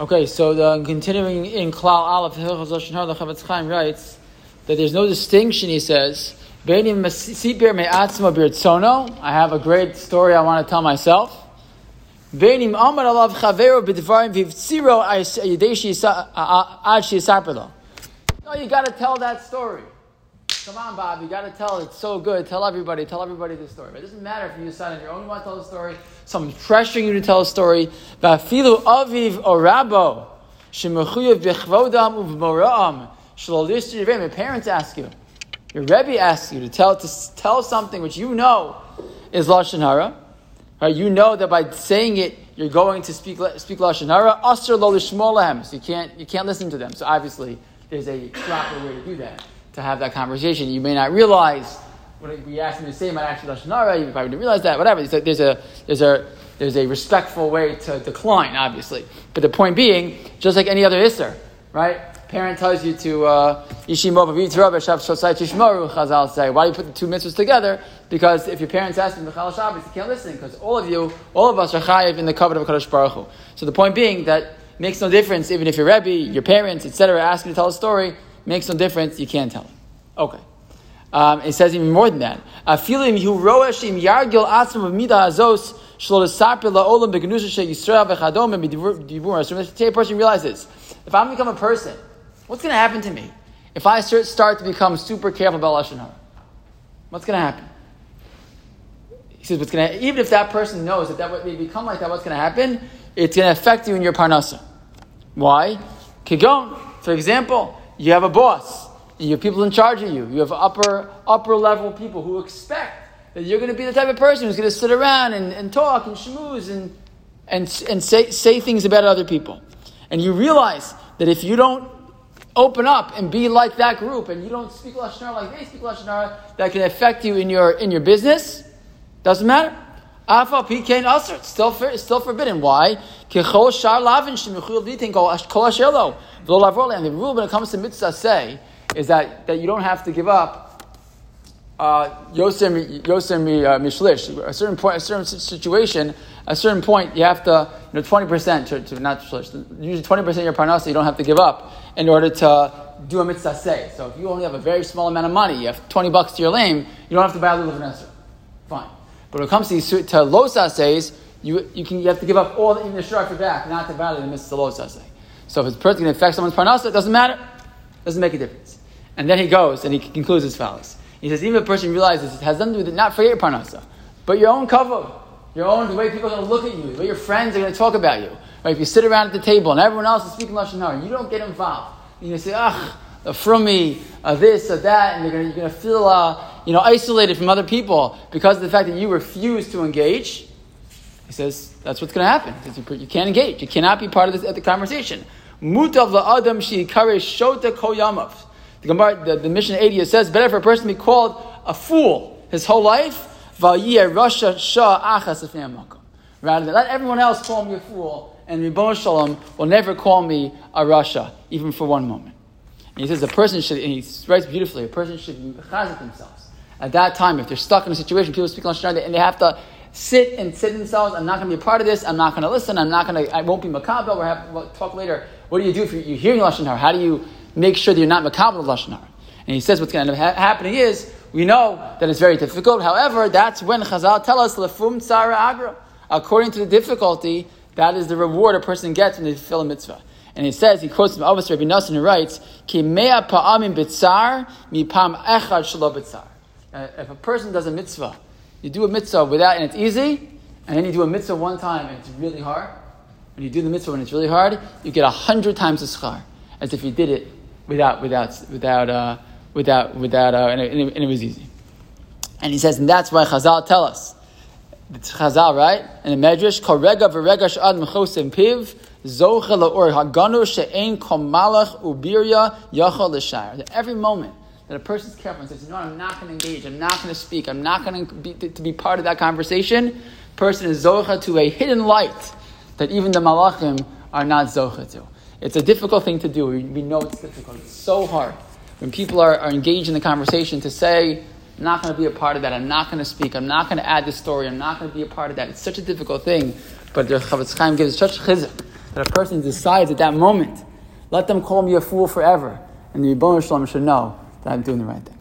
Okay, so the, continuing in Klal Aleph, the Chofetz Chaim writes that there's no distinction, he says. I have a great story I want to tell myself. No, you got to tell that story. Come on, Bob, you got to tell it. It's so good. Tell everybody, tell everybody the story. But it doesn't matter if you decide on your own you want to tell the story. Someone's pressuring you to tell a story. Vafilu aviv orabo shemechuyev bechvodam uvmoraam shalolish Your parents ask you. Your Rebbe asks you to tell to tell something which you know is lashon hara. Right? You know that by saying it, you're going to speak speak lashon hara. Aser lo So you can't you can't listen to them. So obviously, there's a proper way to do that to have that conversation. You may not realize what we ask him to say might actually lashon hara. You probably didn't realize that. Whatever. There's a there's a there's a respectful way to decline, obviously. But the point being, just like any other isser, right? Parent tells you to Yishimov uh, Chazal say, why do you put the two mitzvahs together? Because if your parents ask you Mechal Shabbos, you can't listen because all of you, all of us are chayiv in the covenant of Kadosh Baruch Hu. So the point being that makes no difference even if your Rebbe, your parents, etc., ask you to tell a story makes no difference, you can't tell it. Okay. Um, it says even more than that. Afilim hu roashim yargil atzim of mida azos So a person realizes, if I'm become a person, what's going to happen to me if I start to become super careful about lashon hara? What's going to happen? He says, what's going to even if that person knows that that what they become like that, what's going to happen? It's going to affect you in your parnasa. Why? Kigon, for example, you have a boss. You have people in charge of you. You have upper upper level people who expect that you're going to be the type of person who's going to sit around and, and talk and schmooze and, and, and say, say things about other people. And you realize that if you don't open up and be like that group and you don't speak Lashon like they speak Lashon that can affect you in your, in your business, doesn't matter. Afa pikein aser. It's still, it's still forbidden. Why? Kechol lavin ashelo. And the rule when it comes to mitzvah say is that, that you don't have to give up Yosem Yosem uh, Mishlish. A certain point, a certain situation, a certain point, you have to, you know, twenty percent to, to not Shlish. Usually, twenty percent of your parnasa you don't have to give up in order to do a mitzvah say. So, if you only have a very small amount of money, you have twenty bucks to your lame, you don't have to buy a little Vanessa. Fine. But when it comes to, to losa says, you, you can you have to give up all the, even the structure back, not to value the mitzvah losa say. So, if it's going to affect someone's parnasa, it doesn't matter. It doesn't make a difference. And then he goes and he concludes his fallacy. He says, even if a person realizes it has nothing to do with it, not forget your parnasa, but your own cover, your own, the way people are going to look at you, the way your friends are going to talk about you. Right? If you sit around at the table and everyone else is speaking Lashon Hara, you don't get involved. You say, ah, the frummy, uh, this or that, and you're going you're to feel uh, you know, isolated from other people because of the fact that you refuse to engage. He says, that's what's going to happen. You can't engage. You cannot be part of this, the conversation. Mutav la'adam she'ikare shota koyamav. The Gemara, the, the Mishnah 80 says, better for a person to be called a fool his whole life, rather than let everyone else call me a fool, and Ribbon Shalom will never call me a Rasha, even for one moment. And he says a person should, and he writes beautifully, a person should be themselves. At that time, if they're stuck in a situation, people speak on Shana, and they have to sit and sit themselves, I'm not going to be a part of this, I'm not going to listen, I'm not going to, I won't be makabel, we'll, have, talk later. What do you do if you're hearing Lashon Hara? How do you make sure that you're not makabel lashon hara. And he says what's going to end up ha- happening is we know that it's very difficult. However, that's when Chazal tell us lefum tzara agra. According to the difficulty, that is the reward a person gets when they fulfill a mitzvah. And he says, he quotes from Avos Rabbi Nassim who writes, Ki mea pa'amim bitzar, mi pam echad shalo bitzar. Uh, if a person does a mitzvah, you do a mitzvah without, and it's easy, and then you do a mitzvah one time and it's really hard. When you do the mitzvah when it's really hard, you get a hundred times the schar, as if you did it without, without, without, uh, without, without, uh, and, it, and, it, was easy. And he says, and that's why Chazal tell us. It's Chazal, right? In the Medrash, Korega v'rega sh'ad mechosim piv, zoche la'or haganu she'ein kom malach ubirya yachal l'shayr. Every moment that a person's careful and says, you know what, I'm not going to engage, I'm not going to speak, I'm not going to be, to be part of that conversation, person is zocha to a hidden light that even the malachim are not zocha to. It's a difficult thing to do. We, we know it's difficult. It's so hard. When people are, are engaged in the conversation to say, I'm not going to be a part of that. I'm not going to speak. I'm not going to add the story. I'm not going to be a part of that. It's such a difficult thing. But the Chofetz Chaim gives such chizuk that a person decides at that moment, let them call me a fool forever. And the Ribbon Shalom should know that I'm doing the right thing.